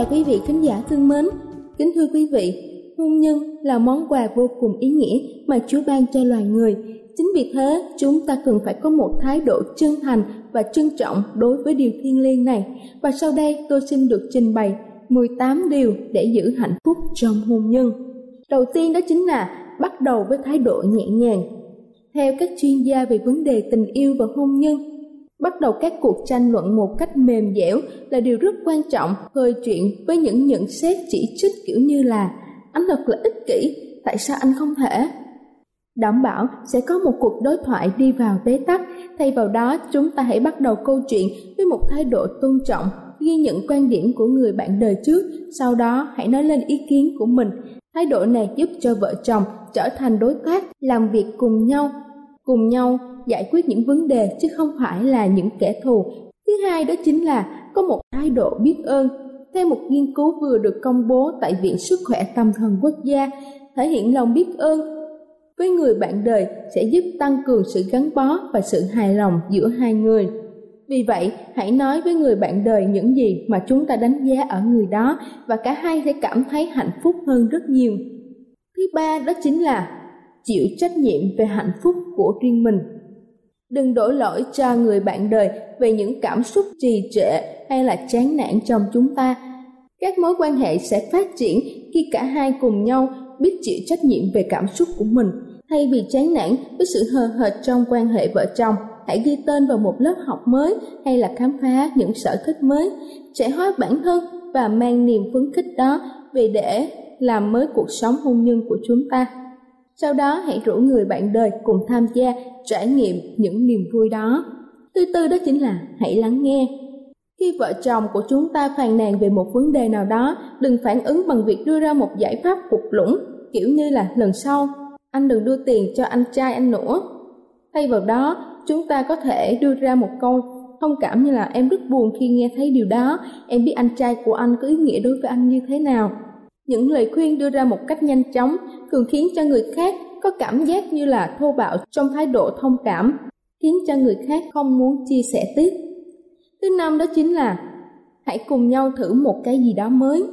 Thân chào quý vị khán giả thân mến. Kính thưa quý vị, hôn nhân là món quà vô cùng ý nghĩa mà Chúa ban cho loài người. Chính vì thế, chúng ta cần phải có một thái độ chân thành và trân trọng đối với điều thiêng liêng này. Và sau đây tôi xin được trình bày 18 điều để giữ hạnh phúc trong hôn nhân. Đầu tiên đó chính là bắt đầu với thái độ nhẹ nhàng. Theo các chuyên gia về vấn đề tình yêu và hôn nhân, Bắt đầu các cuộc tranh luận một cách mềm dẻo là điều rất quan trọng. Hơi chuyện với những nhận xét chỉ trích kiểu như là anh thật là ích kỷ, tại sao anh không thể? Đảm bảo sẽ có một cuộc đối thoại đi vào bế tắc, thay vào đó chúng ta hãy bắt đầu câu chuyện với một thái độ tôn trọng, ghi nhận quan điểm của người bạn đời trước, sau đó hãy nói lên ý kiến của mình. Thái độ này giúp cho vợ chồng trở thành đối tác, làm việc cùng nhau, cùng nhau giải quyết những vấn đề chứ không phải là những kẻ thù. Thứ hai đó chính là có một thái độ biết ơn. Theo một nghiên cứu vừa được công bố tại Viện Sức khỏe Tâm thần Quốc gia, thể hiện lòng biết ơn với người bạn đời sẽ giúp tăng cường sự gắn bó và sự hài lòng giữa hai người. Vì vậy, hãy nói với người bạn đời những gì mà chúng ta đánh giá ở người đó và cả hai sẽ cảm thấy hạnh phúc hơn rất nhiều. Thứ ba đó chính là chịu trách nhiệm về hạnh phúc của riêng mình đừng đổ lỗi cho người bạn đời về những cảm xúc trì trệ hay là chán nản trong chúng ta. Các mối quan hệ sẽ phát triển khi cả hai cùng nhau biết chịu trách nhiệm về cảm xúc của mình. Thay vì chán nản với sự hờ hệt trong quan hệ vợ chồng, hãy ghi tên vào một lớp học mới hay là khám phá những sở thích mới. Trẻ hóa bản thân và mang niềm phấn khích đó về để làm mới cuộc sống hôn nhân của chúng ta sau đó hãy rủ người bạn đời cùng tham gia trải nghiệm những niềm vui đó. Thứ tư đó chính là hãy lắng nghe. Khi vợ chồng của chúng ta phàn nàn về một vấn đề nào đó, đừng phản ứng bằng việc đưa ra một giải pháp cục lũng, kiểu như là lần sau, anh đừng đưa tiền cho anh trai anh nữa. Thay vào đó, chúng ta có thể đưa ra một câu thông cảm như là em rất buồn khi nghe thấy điều đó, em biết anh trai của anh có ý nghĩa đối với anh như thế nào những lời khuyên đưa ra một cách nhanh chóng thường khiến cho người khác có cảm giác như là thô bạo trong thái độ thông cảm, khiến cho người khác không muốn chia sẻ tiếp. Thứ năm đó chính là hãy cùng nhau thử một cái gì đó mới.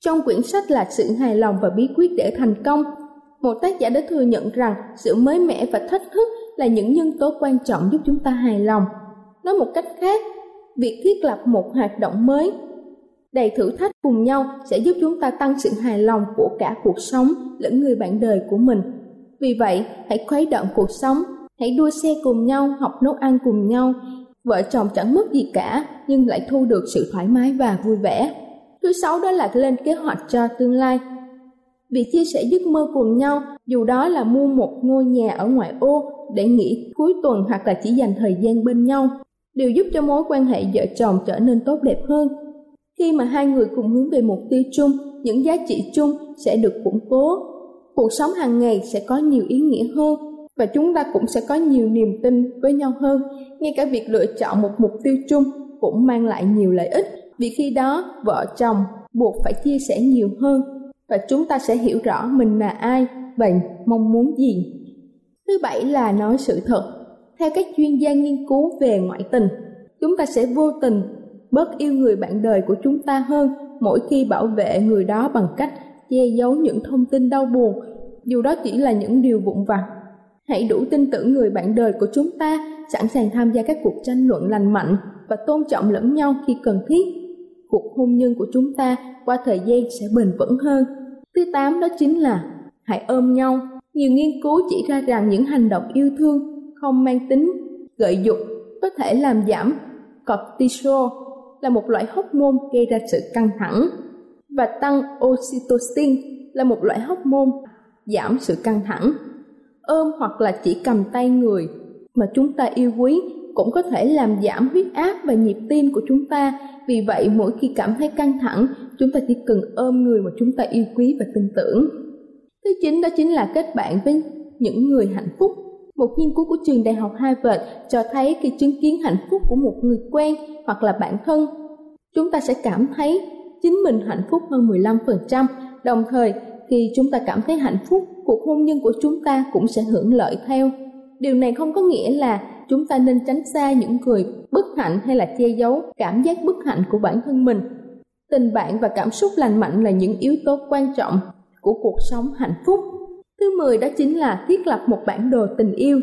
Trong quyển sách là sự hài lòng và bí quyết để thành công, một tác giả đã thừa nhận rằng sự mới mẻ và thách thức là những nhân tố quan trọng giúp chúng ta hài lòng. Nói một cách khác, việc thiết lập một hoạt động mới đầy thử thách cùng nhau sẽ giúp chúng ta tăng sự hài lòng của cả cuộc sống lẫn người bạn đời của mình. Vì vậy, hãy khuấy động cuộc sống, hãy đua xe cùng nhau, học nấu ăn cùng nhau. Vợ chồng chẳng mất gì cả, nhưng lại thu được sự thoải mái và vui vẻ. Thứ sáu đó là lên kế hoạch cho tương lai. Việc chia sẻ giấc mơ cùng nhau, dù đó là mua một ngôi nhà ở ngoại ô để nghỉ cuối tuần hoặc là chỉ dành thời gian bên nhau, đều giúp cho mối quan hệ vợ chồng trở nên tốt đẹp hơn khi mà hai người cùng hướng về mục tiêu chung, những giá trị chung sẽ được củng cố. Cuộc sống hàng ngày sẽ có nhiều ý nghĩa hơn và chúng ta cũng sẽ có nhiều niềm tin với nhau hơn. Ngay cả việc lựa chọn một mục tiêu chung cũng mang lại nhiều lợi ích vì khi đó vợ chồng buộc phải chia sẻ nhiều hơn và chúng ta sẽ hiểu rõ mình là ai và mong muốn gì. Thứ bảy là nói sự thật. Theo các chuyên gia nghiên cứu về ngoại tình, chúng ta sẽ vô tình bớt yêu người bạn đời của chúng ta hơn mỗi khi bảo vệ người đó bằng cách che giấu những thông tin đau buồn, dù đó chỉ là những điều vụn vặt. Hãy đủ tin tưởng người bạn đời của chúng ta, sẵn sàng tham gia các cuộc tranh luận lành mạnh và tôn trọng lẫn nhau khi cần thiết. Cuộc hôn nhân của chúng ta qua thời gian sẽ bền vững hơn. Thứ tám đó chính là hãy ôm nhau. Nhiều nghiên cứu chỉ ra rằng những hành động yêu thương không mang tính gợi dục có thể làm giảm cortisol là một loại hormone gây ra sự căng thẳng và tăng oxytocin là một loại hormone giảm sự căng thẳng. Ôm hoặc là chỉ cầm tay người mà chúng ta yêu quý cũng có thể làm giảm huyết áp và nhịp tim của chúng ta. Vì vậy, mỗi khi cảm thấy căng thẳng, chúng ta chỉ cần ôm người mà chúng ta yêu quý và tin tưởng. Thứ chín đó chính là kết bạn với những người hạnh phúc. Một nghiên cứu của trường đại học Harvard cho thấy khi chứng kiến hạnh phúc của một người quen hoặc là bạn thân, chúng ta sẽ cảm thấy chính mình hạnh phúc hơn 15%. Đồng thời, khi chúng ta cảm thấy hạnh phúc, cuộc hôn nhân của chúng ta cũng sẽ hưởng lợi theo. Điều này không có nghĩa là chúng ta nên tránh xa những người bất hạnh hay là che giấu cảm giác bất hạnh của bản thân mình. Tình bạn và cảm xúc lành mạnh là những yếu tố quan trọng của cuộc sống hạnh phúc. Thứ 10 đó chính là thiết lập một bản đồ tình yêu.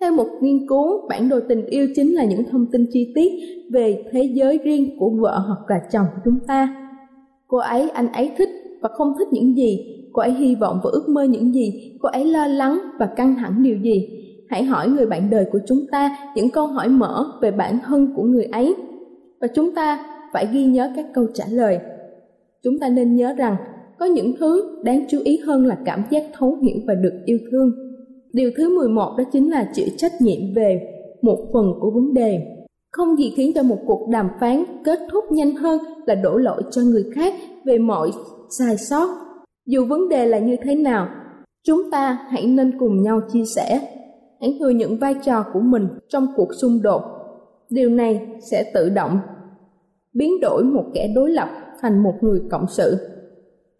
Theo một nghiên cứu, bản đồ tình yêu chính là những thông tin chi tiết về thế giới riêng của vợ hoặc là chồng của chúng ta. Cô ấy, anh ấy thích và không thích những gì, cô ấy hy vọng và ước mơ những gì, cô ấy lo lắng và căng thẳng điều gì. Hãy hỏi người bạn đời của chúng ta những câu hỏi mở về bản thân của người ấy và chúng ta phải ghi nhớ các câu trả lời. Chúng ta nên nhớ rằng có những thứ đáng chú ý hơn là cảm giác thấu hiểu và được yêu thương. Điều thứ 11 đó chính là chịu trách nhiệm về một phần của vấn đề. Không gì khiến cho một cuộc đàm phán kết thúc nhanh hơn là đổ lỗi cho người khác về mọi sai sót. Dù vấn đề là như thế nào, chúng ta hãy nên cùng nhau chia sẻ. Hãy thừa nhận vai trò của mình trong cuộc xung đột. Điều này sẽ tự động biến đổi một kẻ đối lập thành một người cộng sự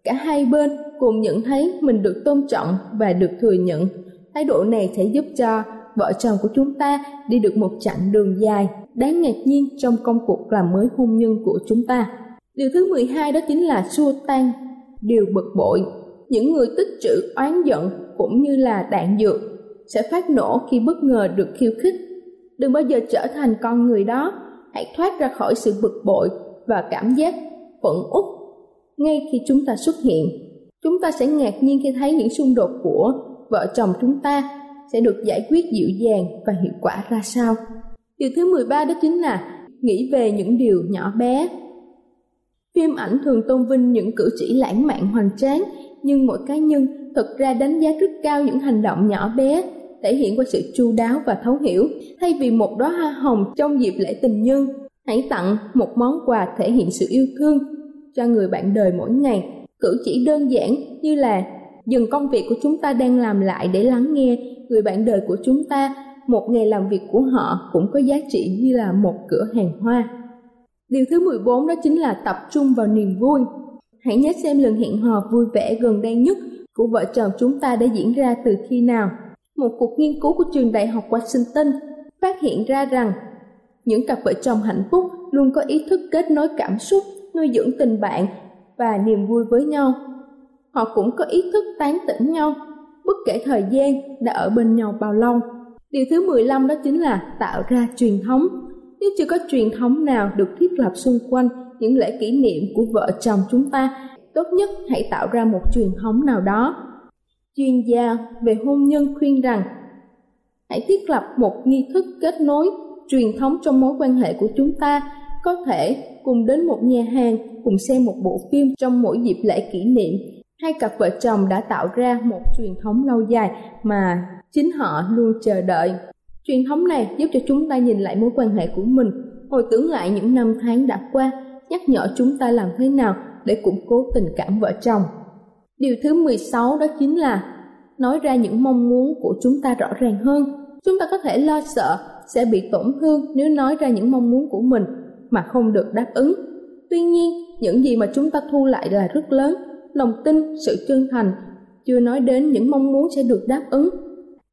cả hai bên cùng nhận thấy mình được tôn trọng và được thừa nhận. Thái độ này sẽ giúp cho vợ chồng của chúng ta đi được một chặng đường dài đáng ngạc nhiên trong công cuộc làm mới hôn nhân của chúng ta. Điều thứ 12 đó chính là xua tan điều bực bội. Những người tích trữ oán giận cũng như là đạn dược sẽ phát nổ khi bất ngờ được khiêu khích. Đừng bao giờ trở thành con người đó. Hãy thoát ra khỏi sự bực bội và cảm giác phẫn uất ngay khi chúng ta xuất hiện. Chúng ta sẽ ngạc nhiên khi thấy những xung đột của vợ chồng chúng ta sẽ được giải quyết dịu dàng và hiệu quả ra sao. Điều thứ 13 đó chính là nghĩ về những điều nhỏ bé. Phim ảnh thường tôn vinh những cử chỉ lãng mạn hoành tráng, nhưng mỗi cá nhân thực ra đánh giá rất cao những hành động nhỏ bé, thể hiện qua sự chu đáo và thấu hiểu. Thay vì một đóa hoa hồng trong dịp lễ tình nhân, hãy tặng một món quà thể hiện sự yêu thương cho người bạn đời mỗi ngày. Cử chỉ đơn giản như là, dừng công việc của chúng ta đang làm lại để lắng nghe người bạn đời của chúng ta. Một ngày làm việc của họ cũng có giá trị như là một cửa hàng hoa. Điều thứ 14 đó chính là tập trung vào niềm vui. Hãy nhớ xem lần hẹn hò vui vẻ gần đây nhất của vợ chồng chúng ta đã diễn ra từ khi nào. Một cuộc nghiên cứu của trường đại học Washington phát hiện ra rằng những cặp vợ chồng hạnh phúc luôn có ý thức kết nối cảm xúc nuôi dưỡng tình bạn và niềm vui với nhau. Họ cũng có ý thức tán tỉnh nhau, bất kể thời gian đã ở bên nhau bao lâu. Điều thứ 15 đó chính là tạo ra truyền thống. Nếu chưa có truyền thống nào được thiết lập xung quanh những lễ kỷ niệm của vợ chồng chúng ta, tốt nhất hãy tạo ra một truyền thống nào đó. Chuyên gia về hôn nhân khuyên rằng hãy thiết lập một nghi thức kết nối truyền thống trong mối quan hệ của chúng ta có thể cùng đến một nhà hàng, cùng xem một bộ phim trong mỗi dịp lễ kỷ niệm hai cặp vợ chồng đã tạo ra một truyền thống lâu dài mà chính họ luôn chờ đợi truyền thống này giúp cho chúng ta nhìn lại mối quan hệ của mình hồi tưởng lại những năm tháng đã qua, nhắc nhở chúng ta làm thế nào để củng cố tình cảm vợ chồng. Điều thứ 16 đó chính là nói ra những mong muốn của chúng ta rõ ràng hơn. Chúng ta có thể lo sợ sẽ bị tổn thương nếu nói ra những mong muốn của mình mà không được đáp ứng. Tuy nhiên, những gì mà chúng ta thu lại là rất lớn, lòng tin, sự chân thành, chưa nói đến những mong muốn sẽ được đáp ứng.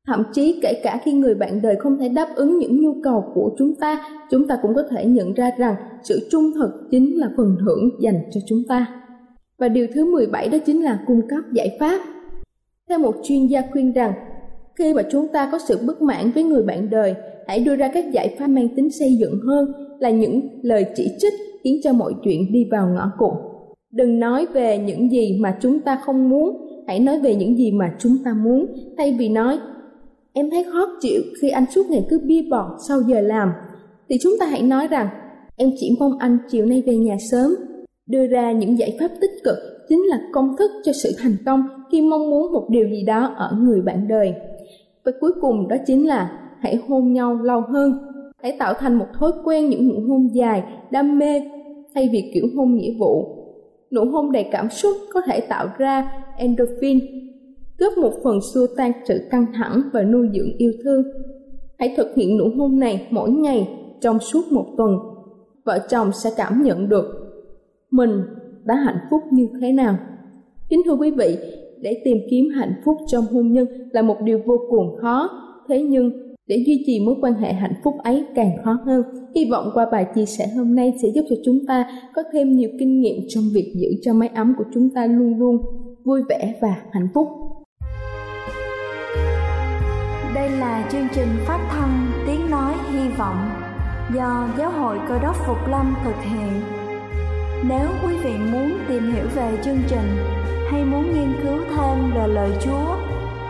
Thậm chí kể cả khi người bạn đời không thể đáp ứng những nhu cầu của chúng ta, chúng ta cũng có thể nhận ra rằng sự trung thực chính là phần thưởng dành cho chúng ta. Và điều thứ 17 đó chính là cung cấp giải pháp. Theo một chuyên gia khuyên rằng, khi mà chúng ta có sự bất mãn với người bạn đời, hãy đưa ra các giải pháp mang tính xây dựng hơn là những lời chỉ trích khiến cho mọi chuyện đi vào ngõ cụt. Đừng nói về những gì mà chúng ta không muốn, hãy nói về những gì mà chúng ta muốn, thay vì nói em thấy khó chịu khi anh suốt ngày cứ bia bọt sau giờ làm, thì chúng ta hãy nói rằng em chỉ mong anh chiều nay về nhà sớm. Đưa ra những giải pháp tích cực chính là công thức cho sự thành công khi mong muốn một điều gì đó ở người bạn đời. Và cuối cùng đó chính là hãy hôn nhau lâu hơn. Hãy tạo thành một thói quen những nụ hôn dài, đam mê thay vì kiểu hôn nghĩa vụ. Nụ hôn đầy cảm xúc có thể tạo ra endorphin, góp một phần xua tan sự căng thẳng và nuôi dưỡng yêu thương. Hãy thực hiện nụ hôn này mỗi ngày trong suốt một tuần. Vợ chồng sẽ cảm nhận được mình đã hạnh phúc như thế nào. Kính thưa quý vị, để tìm kiếm hạnh phúc trong hôn nhân là một điều vô cùng khó, thế nhưng để duy trì mối quan hệ hạnh phúc ấy càng khó hơn. Hy vọng qua bài chia sẻ hôm nay sẽ giúp cho chúng ta có thêm nhiều kinh nghiệm trong việc giữ cho mái ấm của chúng ta luôn luôn vui vẻ và hạnh phúc. Đây là chương trình phát thanh Tiếng Nói Hy Vọng do Giáo hội Cơ đốc Phục Lâm thực hiện. Nếu quý vị muốn tìm hiểu về chương trình hay muốn nghiên cứu thêm về lời Chúa,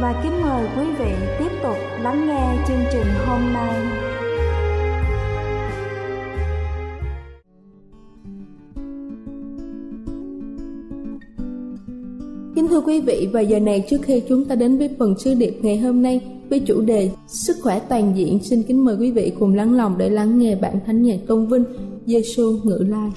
và kính mời quý vị tiếp tục lắng nghe chương trình hôm nay. Kính thưa quý vị, và giờ này trước khi chúng ta đến với phần sứ điệp ngày hôm nay với chủ đề Sức khỏe toàn diện, xin kính mời quý vị cùng lắng lòng để lắng nghe bản thánh nhạc tôn vinh Giêsu ngự lai.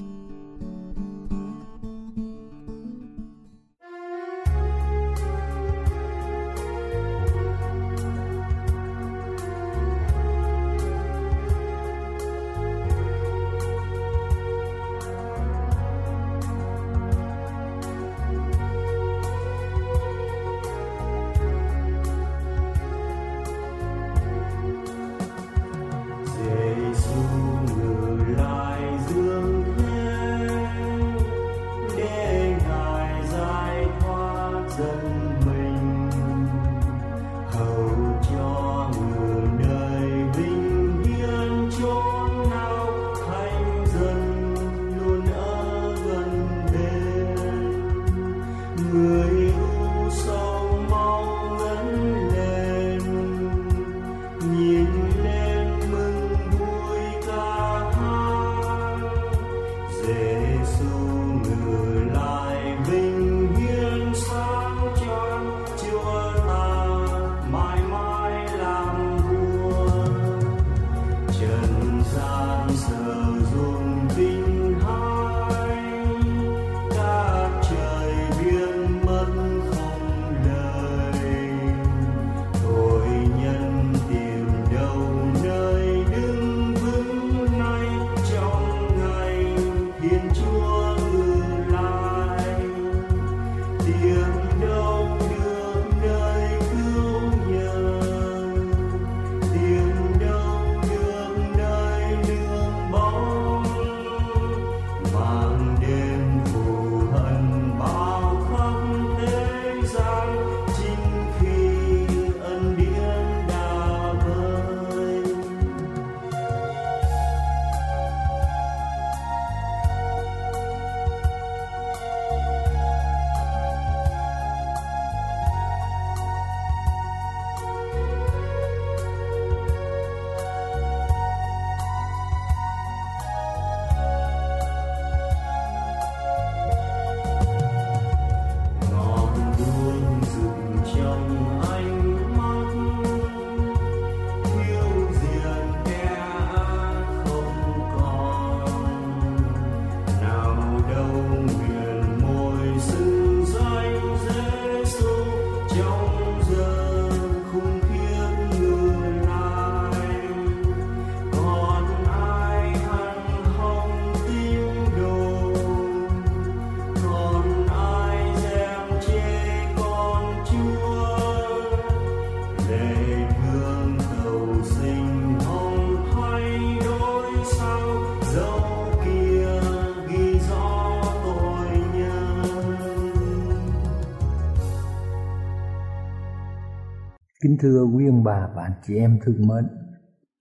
Thưa quý ông bà và anh chị em thương mến,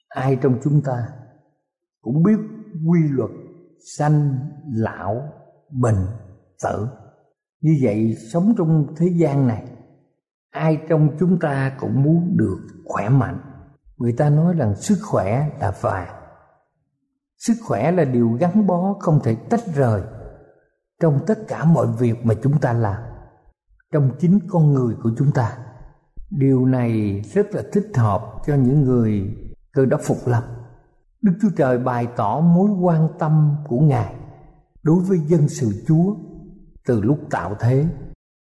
ai trong chúng ta cũng biết quy luật sanh lão bệnh tử. Như vậy sống trong thế gian này, ai trong chúng ta cũng muốn được khỏe mạnh. Người ta nói rằng sức khỏe là vàng. Sức khỏe là điều gắn bó không thể tách rời trong tất cả mọi việc mà chúng ta làm trong chính con người của chúng ta điều này rất là thích hợp cho những người cơ đốc phục lập. Đức chúa trời bày tỏ mối quan tâm của ngài đối với dân sự chúa từ lúc tạo thế.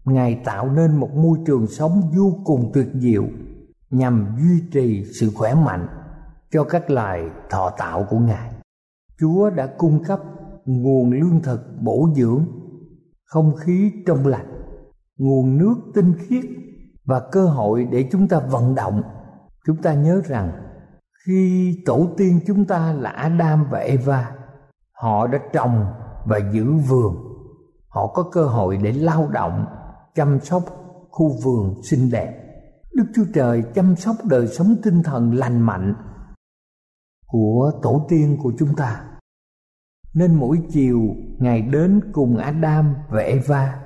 Ngài tạo nên một môi trường sống vô cùng tuyệt diệu nhằm duy trì sự khỏe mạnh cho các loài thọ tạo của ngài. Chúa đã cung cấp nguồn lương thực bổ dưỡng, không khí trong lành, nguồn nước tinh khiết và cơ hội để chúng ta vận động. Chúng ta nhớ rằng, khi tổ tiên chúng ta là Adam và Eva, họ đã trồng và giữ vườn. Họ có cơ hội để lao động, chăm sóc khu vườn xinh đẹp. Đức Chúa Trời chăm sóc đời sống tinh thần lành mạnh của tổ tiên của chúng ta. Nên mỗi chiều ngài đến cùng adam và eva.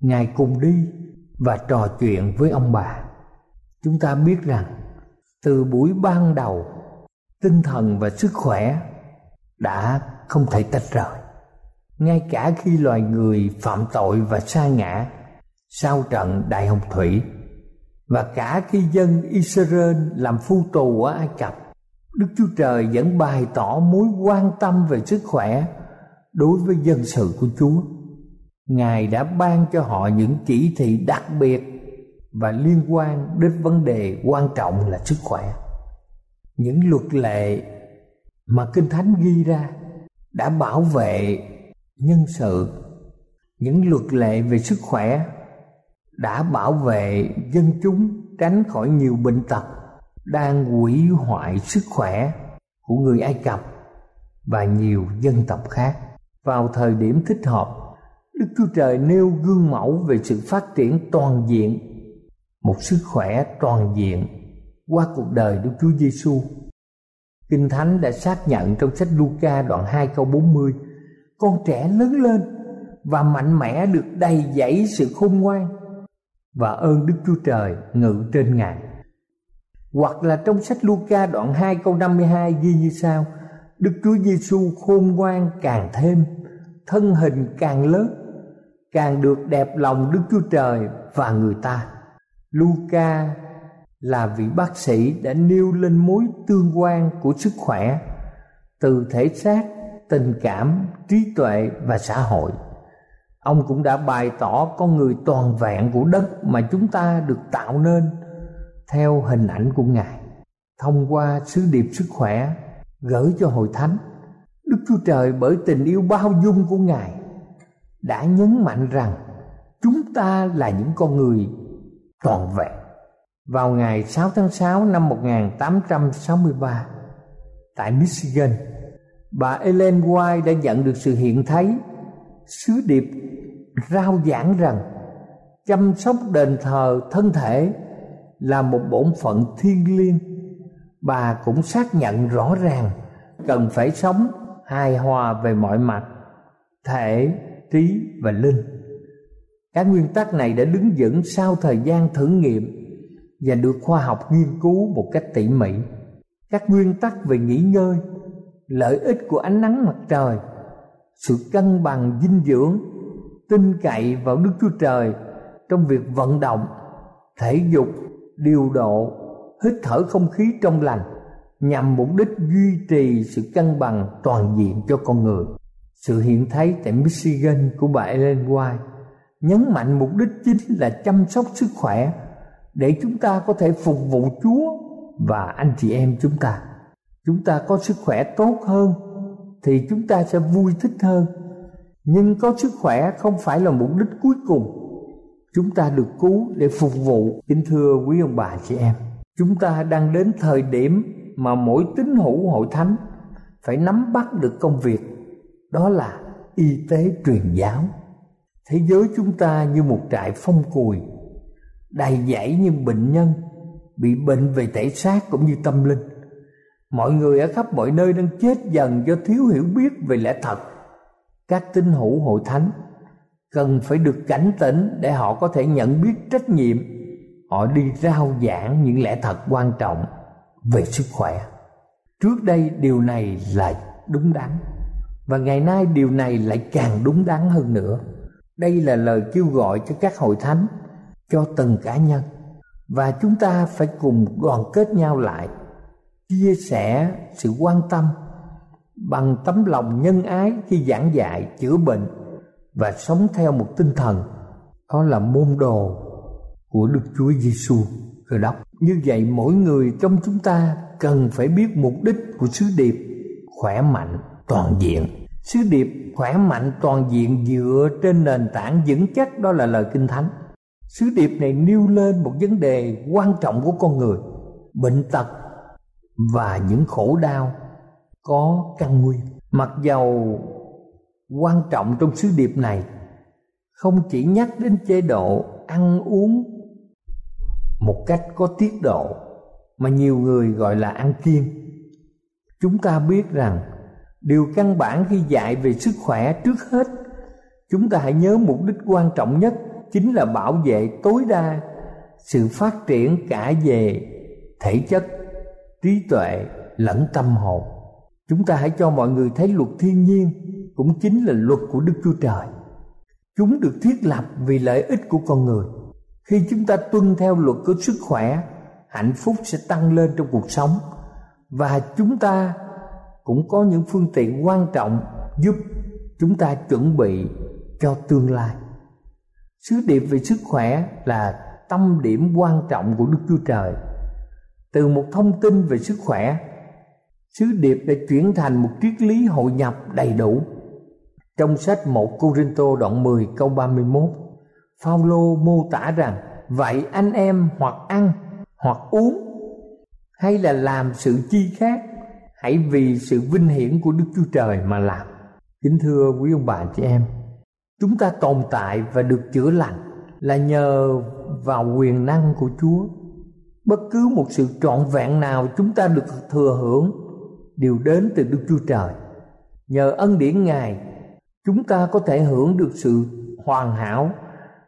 Ngài cùng đi và trò chuyện với ông bà chúng ta biết rằng, từ buổi ban đầu, tinh thần và sức khỏe đã không thể tách rời ngay cả khi loài người phạm tội và sa ngã sau trận đại hồng thủy, và cả khi dân Israel làm phu tù ở Ai Cập, Đức Chúa Trời vẫn bày tỏ mối quan tâm về sức khỏe đối với dân sự của Chúa. Ngài đã ban cho họ những chỉ thị đặc biệt và liên quan đến vấn đề quan trọng là sức khỏe. Những luật lệ mà Kinh Thánh ghi ra đã bảo vệ nhân sự. Những luật lệ về sức khỏe đã bảo vệ dân chúng tránh khỏi nhiều bệnh tật đang hủy hoại sức khỏe của người Ai Cập và nhiều dân tộc khác. Vào thời điểm thích hợp, Đức Chúa Trời nêu gương mẫu về sự phát triển toàn diện, một sức khỏe toàn diện qua cuộc đời Đức Chúa Giêsu. Kinh Thánh đã xác nhận trong sách Luca đoạn 2 câu 40 Con trẻ lớn lên và mạnh mẽ được đầy dẫy sự khôn ngoan và ơn Đức Chúa Trời ngự trên Ngài hoặc là trong sách Luca đoạn 2 câu 52 ghi như sau Đức Chúa Giêsu khôn ngoan càng thêm thân hình càng lớn càng được đẹp lòng Đức Chúa Trời và người ta. Luca là vị bác sĩ đã nêu lên mối tương quan của sức khỏe, từ thể xác, tình cảm, trí tuệ và xã hội. Ông cũng đã bày tỏ con người toàn vẹn của đất mà chúng ta được tạo nên theo hình ảnh của Ngài. Thông qua sứ điệp sức khỏe gửi cho hội thánh. Đức Chúa Trời bởi tình yêu bao dung của Ngài đã nhấn mạnh rằng chúng ta là những con người toàn vẹn. Vào ngày 6 tháng 6 năm 1863 tại Michigan, bà Ellen White đã nhận được sự hiện thấy sứ điệp rao giảng rằng chăm sóc đền thờ thân thể là một bổn phận thiêng liêng bà cũng xác nhận rõ ràng cần phải sống hài hòa về mọi mặt thể trí và linh các nguyên tắc này đã đứng vững sau thời gian thử nghiệm và được khoa học nghiên cứu một cách tỉ mỉ các nguyên tắc về nghỉ ngơi, lợi ích của ánh nắng mặt trời, sự cân bằng dinh dưỡng, tin cậy vào đức chúa trời trong việc vận động, thể dục, điều độ, hít thở không khí trong lành nhằm mục đích duy trì sự cân bằng toàn diện cho con người. Sự hiện thấy tại Michigan của bà Ellen White nhấn mạnh mục đích chính là chăm sóc sức khỏe để chúng ta có thể phục vụ Chúa và anh chị em chúng ta. Chúng ta có sức khỏe tốt hơn thì chúng ta sẽ vui thích hơn. Nhưng có sức khỏe không phải là mục đích cuối cùng chúng ta được cứu để phục vụ kính thưa quý ông bà chị em, chúng ta đang đến thời điểm mà mỗi tín hữu hội thánh phải nắm bắt được công việc đó là y tế truyền giáo. Thế giới chúng ta như một trại phong cùi, đầy dãy những bệnh nhân, bị bệnh về thể xác cũng như tâm linh. Mọi người ở khắp mọi nơi đang chết dần do thiếu hiểu biết về lẽ thật. Các tín hữu hội thánh cần phải được cảnh tỉnh để họ có thể nhận biết trách nhiệm. Họ đi rao giảng những lẽ thật quan trọng về sức khỏe. Trước đây điều này là đúng đắn và ngày nay điều này lại càng đúng đắn hơn nữa. Đây là lời kêu gọi cho các hội thánh, cho từng cá nhân. Và chúng ta phải cùng đoàn kết nhau lại, chia sẻ sự quan tâm bằng tấm lòng nhân ái khi giảng dạy, chữa bệnh và sống theo một tinh thần đó là môn đồ của Đức Chúa Giêsu Cơ đốc. Như vậy, mỗi người trong chúng ta cần phải biết mục đích của sứ điệp khỏe mạnh toàn diện. Sứ điệp khỏe mạnh toàn diện dựa trên nền tảng vững chắc đó là lời Kinh Thánh. Sứ điệp này nêu lên một vấn đề quan trọng của con người, bệnh tật và những khổ đau có căn nguyên. Mặc dầu quan trọng trong sứ điệp này không chỉ nhắc đến chế độ ăn uống một cách có tiết độ mà nhiều người gọi là ăn kiêng chúng ta biết rằng điều căn bản khi dạy về sức khỏe trước hết. Chúng ta hãy nhớ mục đích quan trọng nhất chính là bảo vệ tối đa sự phát triển cả về thể chất, trí tuệ lẫn tâm hồn. Chúng ta hãy cho mọi người thấy luật thiên nhiên cũng chính là luật của đức chúa trời. Chúng được thiết lập vì lợi ích của con người. Khi chúng ta tuân theo luật của sức khỏe, hạnh phúc sẽ tăng lên trong cuộc sống và chúng ta cũng có những phương tiện quan trọng giúp chúng ta chuẩn bị cho tương lai. Sứ điệp về sức khỏe là tâm điểm quan trọng của đức chúa trời. Từ một thông tin về sức khỏe, sứ điệp đã chuyển thành một triết lý hội nhập đầy đủ. Trong sách 1 Cô-rin-tô đoạn 10 câu 31 Phaolô mô tả rằng, vậy anh em hoặc ăn hoặc uống hay là làm sự chi khác hãy vì sự vinh hiển của Đức Chúa Trời mà làm. Kính thưa quý ông bà chị em, chúng ta tồn tại và được chữa lành là nhờ vào quyền năng của Chúa. Bất cứ một sự trọn vẹn nào chúng ta được thừa hưởng đều đến từ Đức Chúa Trời. Nhờ ân điển Ngài, chúng ta có thể hưởng được sự hoàn hảo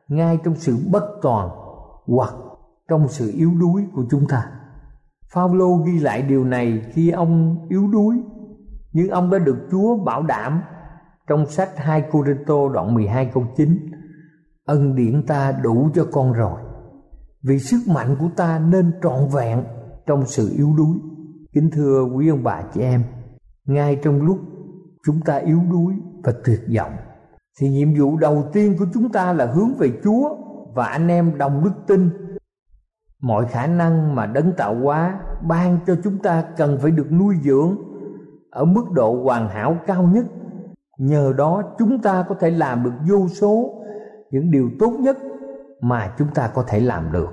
ngay trong sự bất toàn hoặc trong sự yếu đuối của chúng ta. Phaolô ghi lại điều này khi ông yếu đuối, nhưng ông đã được Chúa bảo đảm trong sách 2 Cô-rinh-tô đoạn 12 câu 9 Ân điển ta đủ cho con rồi Vì sức mạnh của ta nên trọn vẹn trong sự yếu đuối. Kính thưa quý ông bà chị em Ngay trong lúc chúng ta yếu đuối và tuyệt vọng Thì nhiệm vụ đầu tiên của chúng ta là hướng về Chúa và anh em đồng đức tin mọi khả năng mà đấng tạo hóa ban cho chúng ta cần phải được nuôi dưỡng ở mức độ hoàn hảo cao nhất. Nhờ đó chúng ta có thể làm được vô số những điều tốt nhất mà chúng ta có thể làm được.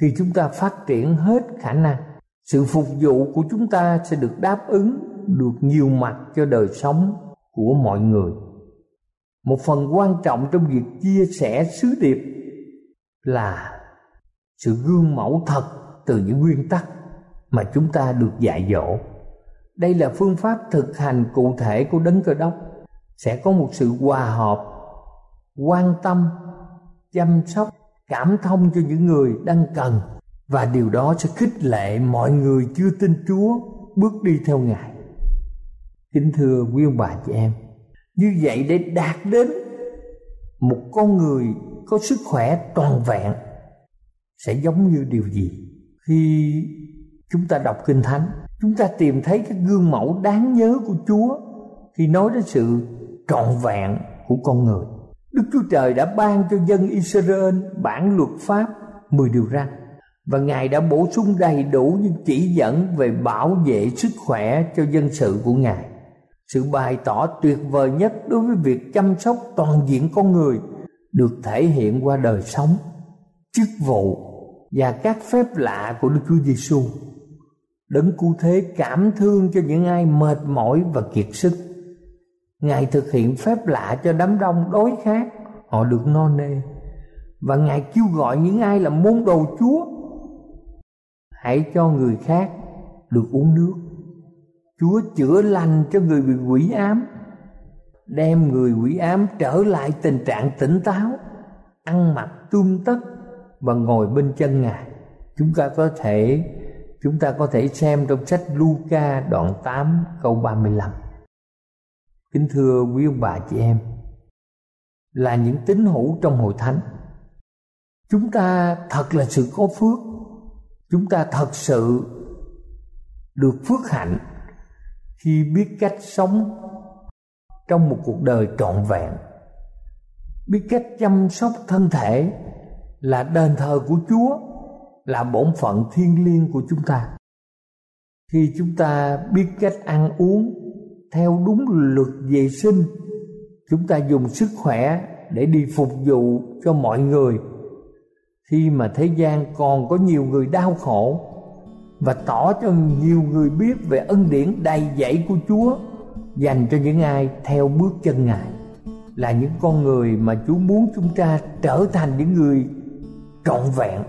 Khi chúng ta phát triển hết khả năng, sự phục vụ của chúng ta sẽ được đáp ứng được nhiều mặt cho đời sống của mọi người. Một phần quan trọng trong việc chia sẻ sứ điệp là sự gương mẫu thật từ những nguyên tắc mà chúng ta được dạy dỗ. Đây là phương pháp thực hành cụ thể của đấng cơ đốc. Sẽ có một sự hòa hợp, quan tâm, chăm sóc, cảm thông cho những người đang cần. Và điều đó sẽ khích lệ mọi người chưa tin chúa bước đi theo ngài. Kính thưa quý ông bà chị em, như vậy để đạt đến một con người có sức khỏe toàn vẹn sẽ giống như điều gì? Khi chúng ta đọc kinh thánh, chúng ta tìm thấy cái gương mẫu đáng nhớ của chúa khi nói đến sự trọn vẹn của con người. Đức chúa trời đã ban cho dân israel bản luật pháp 10 điều răn, và ngài đã bổ sung đầy đủ những chỉ dẫn về bảo vệ sức khỏe cho dân sự của ngài. Sự bày tỏ tuyệt vời nhất đối với việc chăm sóc toàn diện con người được thể hiện qua đời sống chức vụ và các phép lạ của Đức Chúa Giêsu. Đấng cứu thế cảm thương cho những ai mệt mỏi và kiệt sức. Ngài thực hiện phép lạ cho đám đông đói khát, họ được no nê. Và Ngài kêu gọi những ai là môn đồ Chúa hãy cho người khác được uống nước chúa chữa lành cho người bị quỷ ám đem người quỷ ám trở lại tình trạng tỉnh táo ăn mặc tươm tất và ngồi bên chân ngài. Chúng ta có thể, chúng ta có thể xem trong sách Luca đoạn 8 câu 35 kính thưa quý ông bà chị em, là những tín hữu trong hội thánh. Chúng ta thật là sự có phước. Chúng ta thật sự được phước hạnh khi biết cách sống trong một cuộc đời trọn vẹn, biết cách chăm sóc thân thể là đền thờ của chúa, là bổn phận thiêng liêng của chúng ta. Khi chúng ta biết cách ăn uống theo đúng luật vệ sinh, chúng ta dùng sức khỏe để đi phục vụ cho mọi người. Khi mà thế gian còn có nhiều người đau khổ và tỏ cho nhiều người biết về ân điển đầy dẫy của Chúa, dành cho những ai theo bước chân Ngài, là những con người mà Chúa muốn chúng ta trở thành những người trọn vẹn.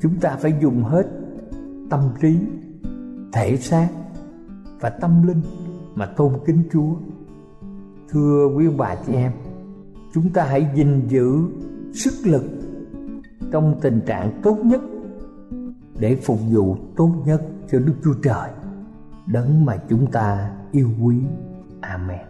Chúng ta phải dùng hết tâm trí, thể xác và tâm linh mà tôn kính Chúa. Thưa quý bà chị em, chúng ta hãy gìn giữ sức lực trong tình trạng tốt nhất để phục vụ tốt nhất cho Đức Chúa Trời đấng mà chúng ta yêu quý. Amen.